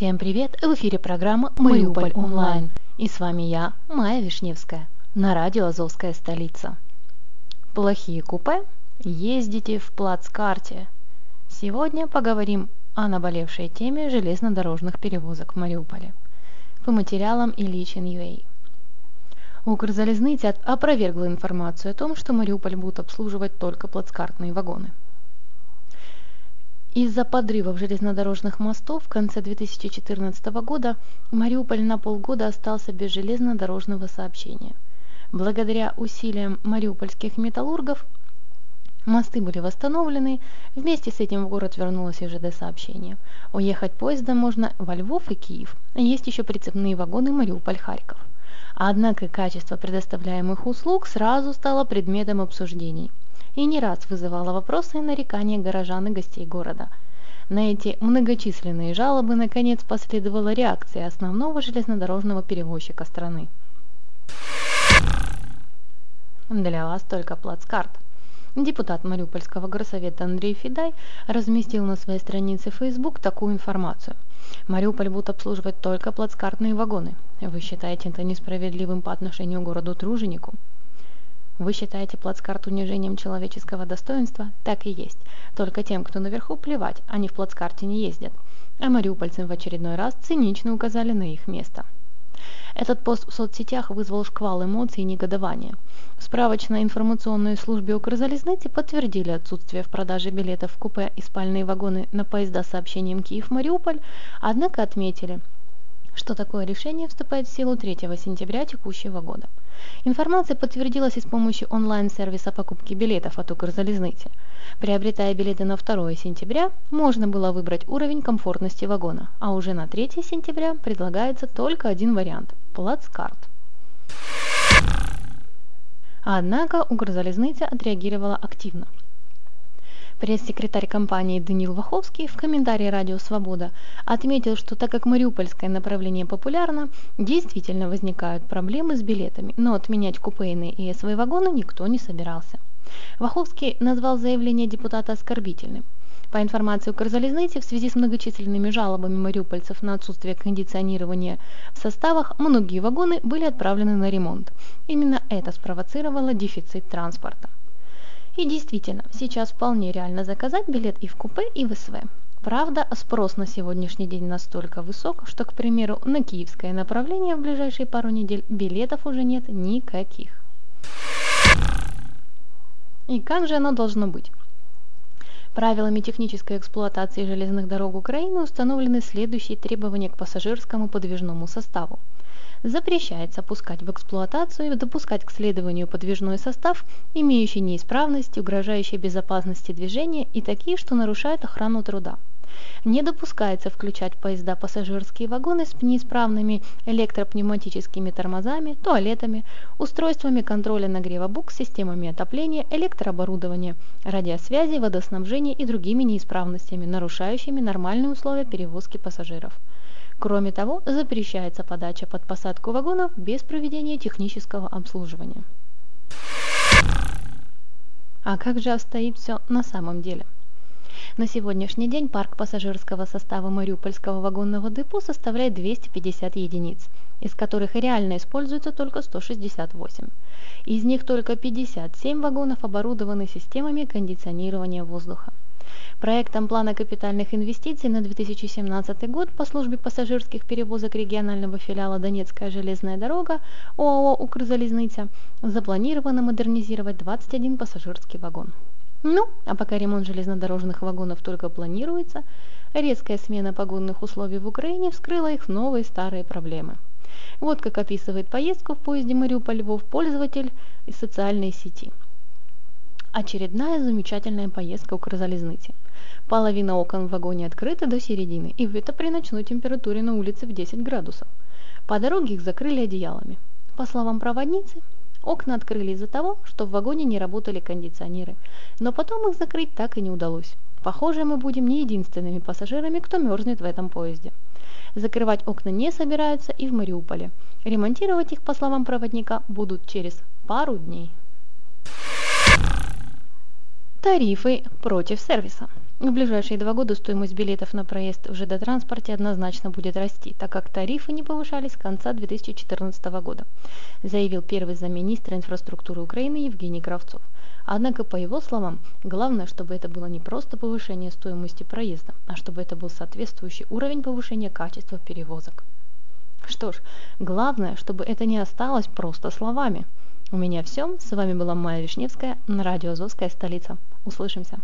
Всем привет! В эфире программа «Мариуполь онлайн». И с вами я, Майя Вишневская, на радио «Азовская столица». плохие купе, ездите в плацкарте. Сегодня поговорим о наболевшей теме железнодорожных перевозок в Мариуполе. По материалам Ильичин.ua. Укрзалезница опровергла информацию о том, что Мариуполь будут обслуживать только плацкартные вагоны. Из-за подрывов железнодорожных мостов в конце 2014 года Мариуполь на полгода остался без железнодорожного сообщения. Благодаря усилиям мариупольских металлургов Мосты были восстановлены, вместе с этим в город вернулось и ЖД-сообщение. Уехать поездом можно во Львов и Киев. Есть еще прицепные вагоны Мариуполь-Харьков. Однако качество предоставляемых услуг сразу стало предметом обсуждений и не раз вызывало вопросы и нарекания горожан и гостей города. На эти многочисленные жалобы наконец последовала реакция основного железнодорожного перевозчика страны. Для вас только плацкарт. Депутат Мариупольского горсовета Андрей Федай разместил на своей странице Facebook такую информацию. Мариуполь будут обслуживать только плацкартные вагоны. Вы считаете это несправедливым по отношению к городу-труженику? Вы считаете плацкарт унижением человеческого достоинства? Так и есть. Только тем, кто наверху, плевать, они в плацкарте не ездят. А мариупольцам в очередной раз цинично указали на их место. Этот пост в соцсетях вызвал шквал эмоций и негодования. В справочной информационной службе Укрзалезницы подтвердили отсутствие в продаже билетов в купе и спальные вагоны на поезда с сообщением Киев-Мариуполь, однако отметили, что такое решение вступает в силу 3 сентября текущего года. Информация подтвердилась и с помощью онлайн-сервиса покупки билетов от Укрзалезницы. Приобретая билеты на 2 сентября, можно было выбрать уровень комфортности вагона, а уже на 3 сентября предлагается только один вариант – плацкарт. Однако Укрзалезница отреагировала активно – Пресс-секретарь компании Данил Ваховский в комментарии «Радио Свобода» отметил, что так как мариупольское направление популярно, действительно возникают проблемы с билетами, но отменять купейные и свои вагоны никто не собирался. Ваховский назвал заявление депутата оскорбительным. По информации Укрзалезницы, в связи с многочисленными жалобами мариупольцев на отсутствие кондиционирования в составах, многие вагоны были отправлены на ремонт. Именно это спровоцировало дефицит транспорта. И действительно, сейчас вполне реально заказать билет и в купе, и в СВ. Правда, спрос на сегодняшний день настолько высок, что, к примеру, на киевское направление в ближайшие пару недель билетов уже нет никаких. И как же оно должно быть? Правилами технической эксплуатации железных дорог Украины установлены следующие требования к пассажирскому подвижному составу – запрещается пускать в эксплуатацию и допускать к следованию подвижной состав, имеющий неисправности, угрожающие безопасности движения и такие, что нарушают охрану труда. Не допускается включать поезда пассажирские вагоны с неисправными электропневматическими тормозами, туалетами, устройствами контроля нагрева букс, системами отопления, электрооборудования, радиосвязи, водоснабжения и другими неисправностями, нарушающими нормальные условия перевозки пассажиров. Кроме того, запрещается подача под посадку вагонов без проведения технического обслуживания. А как же обстоит все на самом деле? На сегодняшний день парк пассажирского состава Мариупольского вагонного депо составляет 250 единиц, из которых реально используется только 168. Из них только 57 вагонов оборудованы системами кондиционирования воздуха. Проектом плана капитальных инвестиций на 2017 год по службе пассажирских перевозок регионального филиала «Донецкая железная дорога» ОАО «Укрзалезница» запланировано модернизировать 21 пассажирский вагон. Ну, а пока ремонт железнодорожных вагонов только планируется, резкая смена погодных условий в Украине вскрыла их новые старые проблемы. Вот как описывает поездку в поезде Мариуполь-Львов пользователь из социальной сети. Очередная замечательная поездка Укрзалезницы – Половина окон в вагоне открыта до середины, и это при ночной температуре на улице в 10 градусов. По дороге их закрыли одеялами. По словам проводницы, окна открыли из-за того, что в вагоне не работали кондиционеры, но потом их закрыть так и не удалось. Похоже, мы будем не единственными пассажирами, кто мерзнет в этом поезде. Закрывать окна не собираются и в Мариуполе. Ремонтировать их, по словам проводника, будут через пару дней. Тарифы против сервиса. В ближайшие два года стоимость билетов на проезд в ЖД-транспорте однозначно будет расти, так как тарифы не повышались с конца 2014 года, заявил первый замминистра инфраструктуры Украины Евгений Кравцов. Однако, по его словам, главное, чтобы это было не просто повышение стоимости проезда, а чтобы это был соответствующий уровень повышения качества перевозок. Что ж, главное, чтобы это не осталось просто словами. У меня все. С вами была Майя Вишневская на радио «Азовская столица». Услышимся.